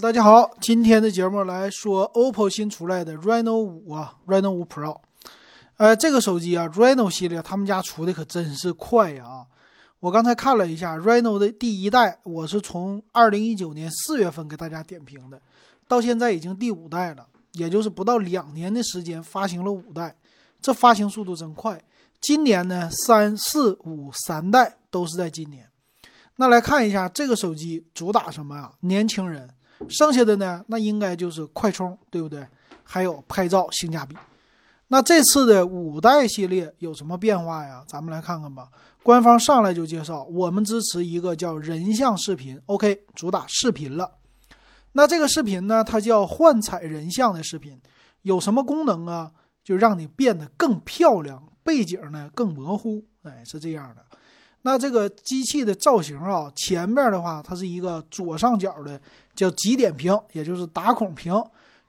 大家好，今天的节目来说 OPPO 新出来的 Reno 五啊，Reno 五 Pro，呃，这个手机啊，Reno 系列他们家出的可真是快呀啊！我刚才看了一下 Reno 的第一代，我是从二零一九年四月份给大家点评的，到现在已经第五代了，也就是不到两年的时间发行了五代，这发行速度真快。今年呢，三四五三代都是在今年。那来看一下这个手机主打什么呀？年轻人。剩下的呢，那应该就是快充，对不对？还有拍照性价比。那这次的五代系列有什么变化呀？咱们来看看吧。官方上来就介绍，我们支持一个叫人像视频，OK，主打视频了。那这个视频呢，它叫幻彩人像的视频，有什么功能啊？就让你变得更漂亮，背景呢更模糊，哎，是这样的。那这个机器的造型啊，前面的话它是一个左上角的叫极点屏，也就是打孔屏，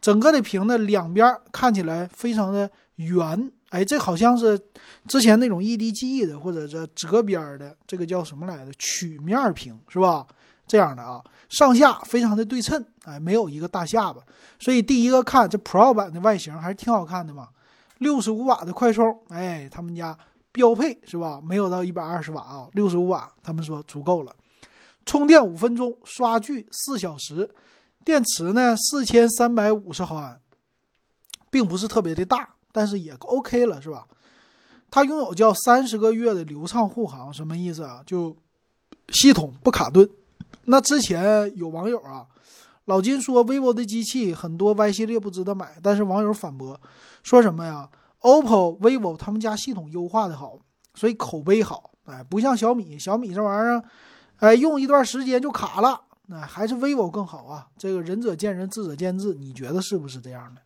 整个的屏的两边看起来非常的圆，哎，这好像是之前那种 EDG 的或者是折边的，这个叫什么来着？曲面屏是吧？这样的啊，上下非常的对称，哎，没有一个大下巴，所以第一个看这 Pro 版的外形还是挺好看的嘛。六十五瓦的快充，哎，他们家。标配是吧？没有到一百二十瓦啊，六十五瓦，他们说足够了。充电五分钟，刷剧四小时。电池呢，四千三百五十毫安，并不是特别的大，但是也 OK 了，是吧？它拥有叫三十个月的流畅护航，什么意思啊？就系统不卡顿。那之前有网友啊，老金说 vivo 的机器很多 Y 系列不值得买，但是网友反驳说什么呀？OPPO、vivo 他们家系统优化的好，所以口碑好。哎，不像小米，小米这玩意儿，哎，用一段时间就卡了。那还是 vivo 更好啊。这个仁者见仁，智者见智，你觉得是不是这样的？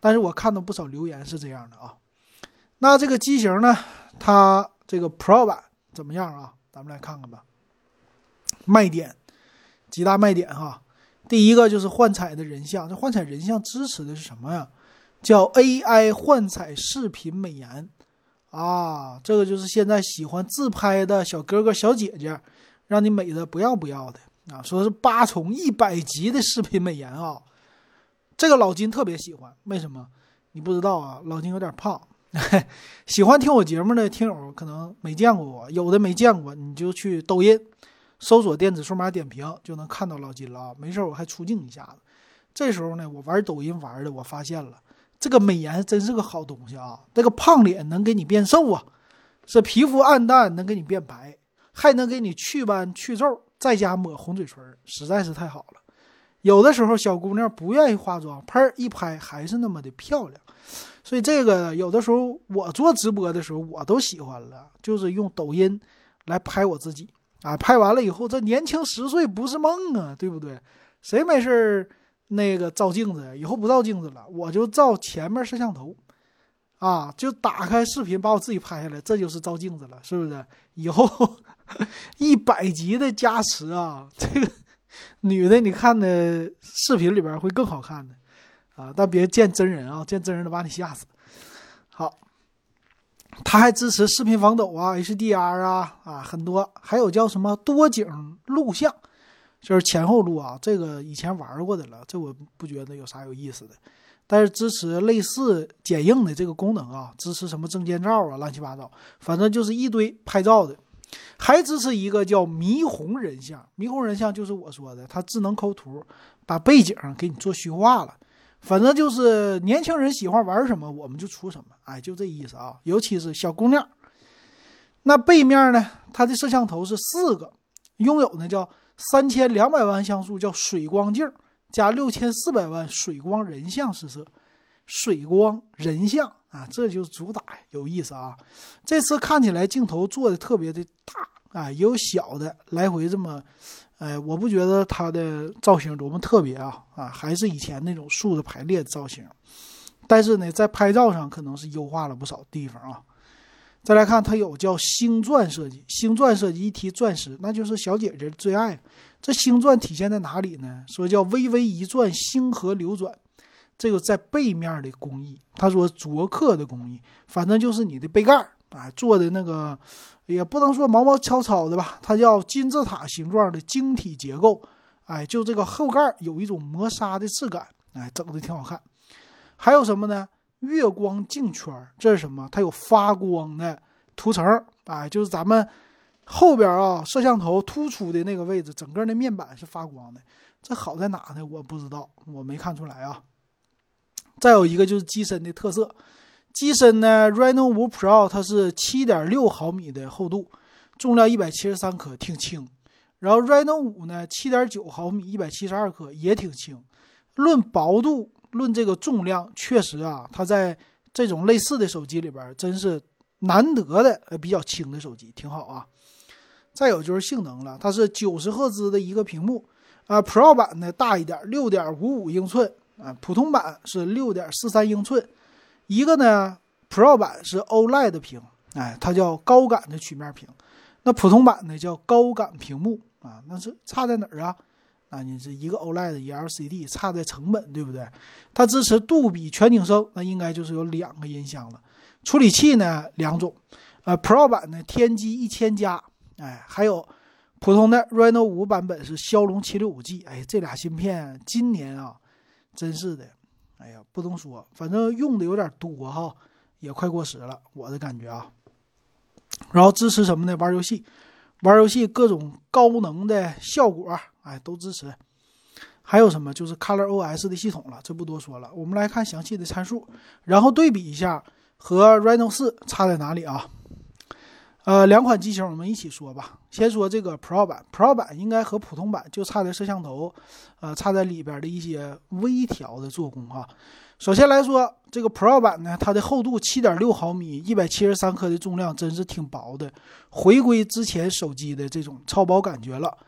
但是我看到不少留言是这样的啊。那这个机型呢，它这个 Pro 版怎么样啊？咱们来看看吧。卖点，几大卖点哈。第一个就是幻彩的人像，这幻彩人像支持的是什么呀？叫 AI 幻彩视频美颜，啊，这个就是现在喜欢自拍的小哥哥小姐姐，让你美的不要不要的啊！说是八重一百级的视频美颜啊，这个老金特别喜欢，为什么？你不知道啊？老金有点胖，喜欢听我节目的听友可能没见过我，有的没见过，你就去抖音搜索“电子数码点评”就能看到老金了啊！没事我还出镜一下子。这时候呢，我玩抖音玩的，我发现了。这个美颜真是个好东西啊！这个胖脸能给你变瘦啊，是皮肤暗淡能给你变白，还能给你祛斑去皱，再加抹红嘴唇，实在是太好了。有的时候小姑娘不愿意化妆，喷一拍还是那么的漂亮。所以这个有的时候我做直播的时候，我都喜欢了，就是用抖音来拍我自己啊。拍完了以后，这年轻十岁不是梦啊，对不对？谁没事儿？那个照镜子，以后不照镜子了，我就照前面摄像头，啊，就打开视频把我自己拍下来，这就是照镜子了，是不是？以后 一百级的加持啊，这个女的你看的视频里边会更好看的啊，但别见真人啊，见真人的把你吓死。好，它还支持视频防抖啊，HDR 啊啊，很多，还有叫什么多景录像。就是前后录啊，这个以前玩过的了，这我不觉得有啥有意思的。但是支持类似剪映的这个功能啊，支持什么证件照啊，乱七八糟，反正就是一堆拍照的。还支持一个叫霓虹人像，霓虹人像就是我说的，它智能抠图，把背景给你做虚化了。反正就是年轻人喜欢玩什么，我们就出什么，哎，就这意思啊。尤其是小姑娘。那背面呢，它的摄像头是四个，拥有呢叫。三千两百万像素叫水光镜，加六千四百万水光人像试色，水光人像啊，这就是主打有意思啊！这次看起来镜头做的特别的大啊，也有小的来回这么，哎，我不觉得它的造型多么特别啊啊，还是以前那种竖着排列的造型，但是呢，在拍照上可能是优化了不少地方啊。再来看，它有叫星钻设计，星钻设计一提钻石，那就是小姐姐最爱。这星钻体现在哪里呢？说叫微微一转，星河流转，这个在背面的工艺，他说琢刻的工艺，反正就是你的背盖啊做的那个，也不能说毛毛糙糙的吧，它叫金字塔形状的晶体结构哎，就这个后盖有一种磨砂的质感，哎，整的挺好看。还有什么呢？月光镜圈，这是什么？它有发光的涂层，哎，就是咱们后边啊摄像头突出的那个位置，整个那面板是发光的。这好在哪呢？我不知道，我没看出来啊。再有一个就是机身的特色，机身呢，Reno 5 Pro 它是7.6毫米的厚度，重量173克，挺轻。然后 Reno 5呢，7.9毫米，172克，也挺轻。论薄度，论这个重量，确实啊，它在这种类似的手机里边，真是难得的呃比较轻的手机，挺好啊。再有就是性能了，它是九十赫兹的一个屏幕。啊，Pro 版呢大一点，六点五五英寸啊，普通版是六点四三英寸。一个呢，Pro 版是 OLED 屏，哎，它叫高感的曲面屏。那普通版呢叫高感屏幕啊，那是差在哪儿啊？啊，你是一个 OLED，一 LCD，差在成本，对不对？它支持杜比全景声，那应该就是有两个音箱了。处理器呢两种，呃，Pro 版呢天玑一千加，哎，还有。普通的 Reno 五版本是骁龙七六五 G，哎，这俩芯片今年啊，真是的，哎呀，不能说，反正用的有点多哈，也快过时了，我的感觉啊。然后支持什么呢？玩游戏，玩游戏各种高能的效果，哎，都支持。还有什么？就是 Color OS 的系统了，这不多说了。我们来看详细的参数，然后对比一下和 Reno 四差在哪里啊？呃，两款机型我们一起说吧。先说这个 Pro 版，Pro 版应该和普通版就差在摄像头，呃，差在里边的一些微调的做工哈。首先来说，这个 Pro 版呢，它的厚度七点六毫米，一百七十三克的重量，真是挺薄的，回归之前手机的这种超薄感觉了。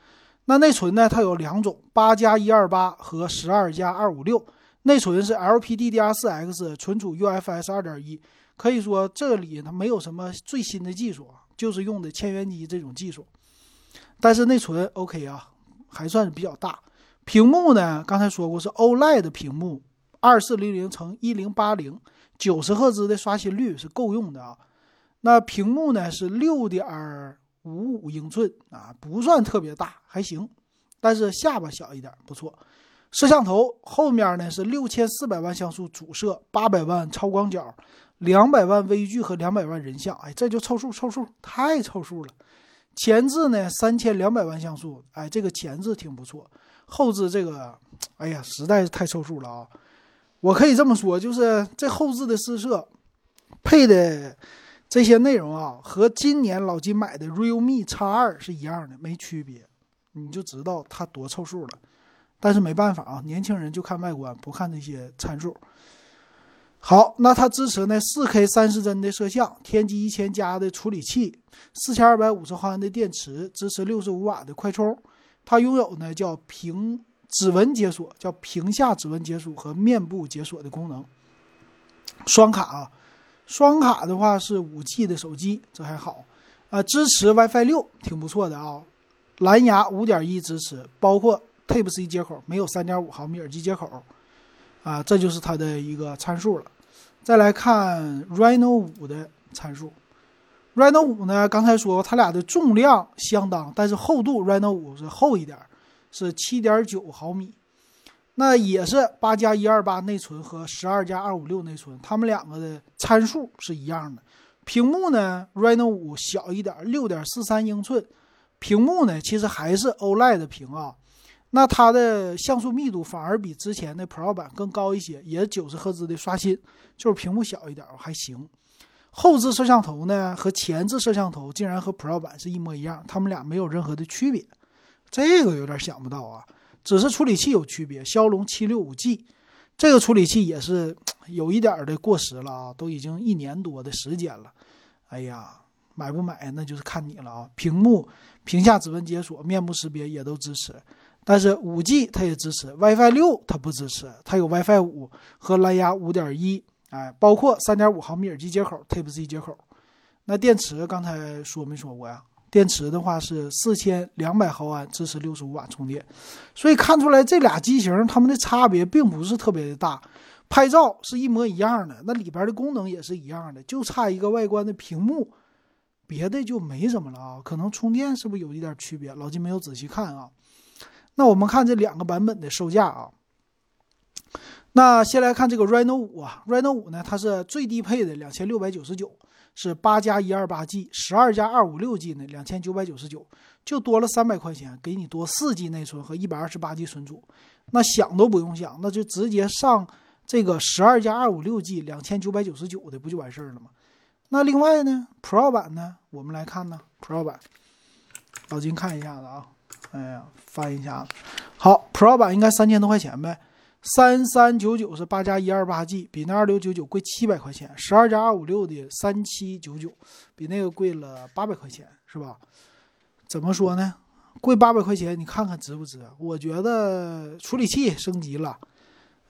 那内存呢，它有两种，八加一二八和十二加二五六。内存是 LPDDR4X，存储 UFS 二点一。可以说这里它没有什么最新的技术。就是用的千元机这种技术，但是内存 OK 啊，还算是比较大。屏幕呢，刚才说过是 OLED 的屏幕，二四零零乘一零八零，九十赫兹的刷新率是够用的啊。那屏幕呢是六点五五英寸啊，不算特别大，还行。但是下巴小一点，不错。摄像头后面呢是六千四百万像素主摄，八百万超广角。两百万微距和两百万人像，哎，这就凑数凑数，太凑数了。前置呢，三千两百万像素，哎，这个前置挺不错。后置这个，哎呀，实在是太凑数了啊！我可以这么说，就是这后置的四摄配的这些内容啊，和今年老金买的 Realme X 二是一样的，没区别。你就知道它多凑数了。但是没办法啊，年轻人就看外观，不看那些参数。好，那它支持呢四 K 三十帧的摄像，天玑一千加的处理器，四千二百五十毫安的电池，支持六十五瓦的快充。它拥有呢叫屏指纹解锁，叫屏下指纹解锁和面部解锁的功能。双卡啊，双卡的话是五 G 的手机，这还好啊。支持 WiFi 六，挺不错的啊。蓝牙五点一支持，包括 Type C 接口，没有三点五毫米耳机接口。啊，这就是它的一个参数了。再来看 Reno 五的参数，Reno 五呢，刚才说它俩的重量相当，但是厚度 Reno 五是厚一点，是七点九毫米。那也是八加一二八内存和十二加二五六内存，它们两个的参数是一样的。屏幕呢，Reno 五小一点，六点四三英寸。屏幕呢，其实还是 OLED 屏啊。那它的像素密度反而比之前的 Pro 版更高一些，也是九十赫兹的刷新，就是屏幕小一点还行。后置摄像头呢和前置摄像头竟然和 Pro 版是一模一样，它们俩没有任何的区别，这个有点想不到啊。只是处理器有区别，骁龙七六五 G 这个处理器也是有一点的过时了啊，都已经一年多的时间了。哎呀，买不买那就是看你了啊。屏幕屏下指纹解锁、面部识别也都支持。但是五 G 它也支持，WiFi 六它不支持，它有 WiFi 五和蓝牙五点一，哎，包括三点五毫米耳机接口，Type C 接口。那电池刚才说没说过呀？电池的话是四千两百毫安，支持六十五瓦充电。所以看出来这俩机型它们的差别并不是特别的大，拍照是一模一样的，那里边的功能也是一样的，就差一个外观的屏幕，别的就没什么了啊。可能充电是不是有一点区别？老金没有仔细看啊。那我们看这两个版本的售价啊。那先来看这个 Reno 五啊，Reno 五呢，它是最低配的两千六百九十九，是八加一二八 G，十二加二五六 G 呢两千九百九十九，就多了三百块钱，给你多四 G 内存和一百二十八 G 存储。那想都不用想，那就直接上这个十二加二五六 G 两千九百九十九的，不就完事儿了吗？那另外呢，Pro 版呢，我们来看呢，Pro 版，老金看一下子啊，哎呀，翻一下子，好，Pro 版应该三千多块钱呗。三三九九是八加一二八 G，比那二六九九贵七百块钱。十二加二五六的三七九九，比那个贵了八百块钱，是吧？怎么说呢？贵八百块钱，你看看值不值？我觉得处理器升级了，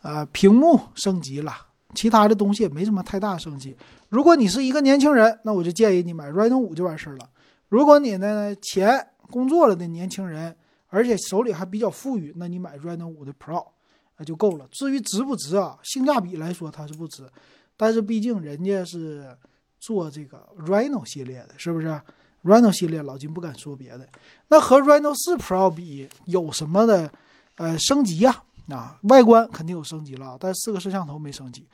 呃，屏幕升级了，其他的东西也没什么太大升级。如果你是一个年轻人，那我就建议你买 Reno 五就完事儿了。如果你呢钱工作了的年轻人，而且手里还比较富裕，那你买 Reno 五的 Pro。那就够了。至于值不值啊？性价比来说，它是不值。但是毕竟人家是做这个 Reno 系列的，是不是？Reno 系列老金不敢说别的。那和 Reno 四 Pro 比有什么的？呃，升级呀，啊，外观肯定有升级了，但是四个摄像头没升级。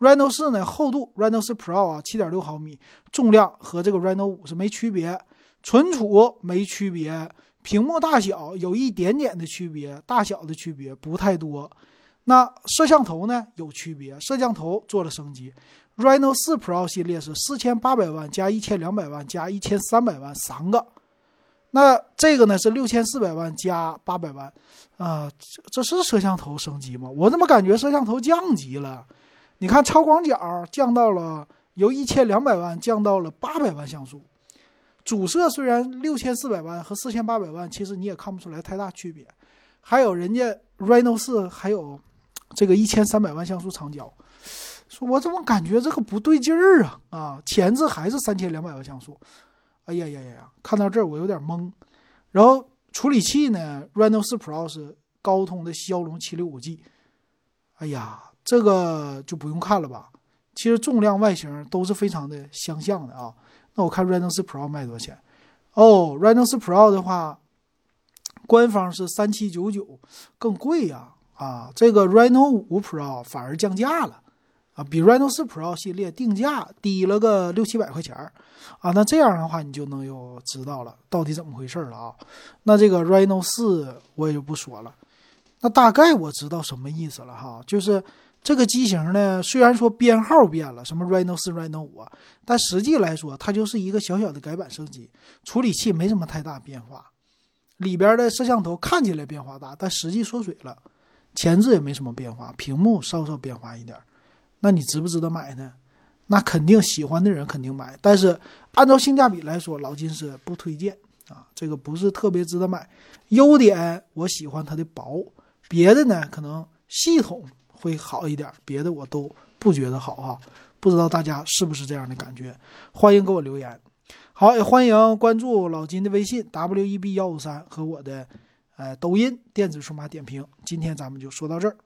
Reno 四呢，厚度 Reno 四 Pro 啊，七点六毫米，重量和这个 Reno 五是没区别，存储没区别。屏幕大小有一点点的区别，大小的区别不太多。那摄像头呢有区别，摄像头做了升级。Reno 4 Pro 系列是四千八百万加一千两百万加一千三百万三个，那这个呢是六千四百万加八百万啊，这这是摄像头升级吗？我怎么感觉摄像头降级了？你看超广角降到了由一千两百万降到了八百万像素。主摄虽然六千四百万和四千八百万，其实你也看不出来太大区别。还有人家 Reno 四还有这个一千三百万像素长焦，说我怎么感觉这个不对劲儿啊？啊，前置还是三千两百万像素。哎呀呀呀呀！看到这儿我有点懵。然后处理器呢，Reno 四 Pro 是高通的骁龙七六五 G。哎呀，这个就不用看了吧？其实重量、外形都是非常的相像的啊。那我看 Reno 4 Pro 卖多少钱？哦，Reno 4 Pro 的话，官方是三七九九，更贵呀！啊，这个 Reno 5 Pro 反而降价了，啊，比 Reno 4 Pro 系列定价低了个六七百块钱儿，啊，那这样的话你就能有知道了到底怎么回事了啊？那这个 Reno 4我也就不说了，那大概我知道什么意思了哈，就是。这个机型呢，虽然说编号变了，什么 Reno 四、Reno 五啊，但实际来说，它就是一个小小的改版升级，处理器没什么太大变化，里边的摄像头看起来变化大，但实际缩水了，前置也没什么变化，屏幕稍稍变化一点。那你值不值得买呢？那肯定喜欢的人肯定买，但是按照性价比来说，老金是不推荐啊，这个不是特别值得买。优点我喜欢它的薄，别的呢可能系统。会好一点，别的我都不觉得好哈，不知道大家是不是这样的感觉？欢迎给我留言。好，也欢迎关注老金的微信 w e b 幺五三和我的呃抖音电子数码点评。今天咱们就说到这儿。